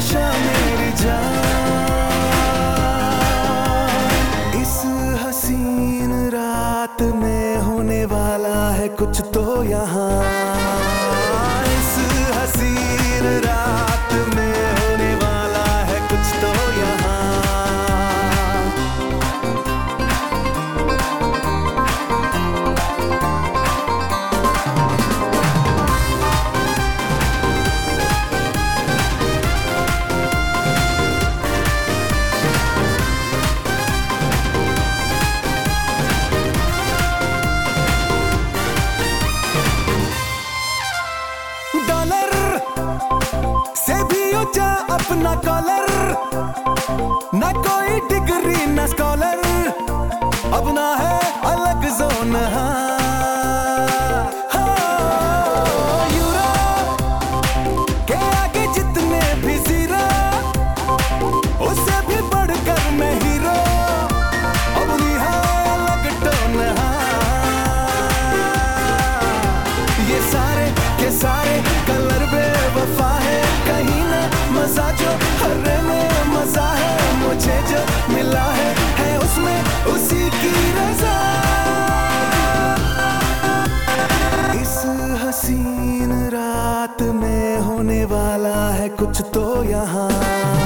नशा मेरी जान। इस हसीन रात में होने वाला है कुछ तो यहाँ। अपना कॉलर। ना कोई डिग्री ना स्कॉलर। अब निराला है कुछ तो यहाँ।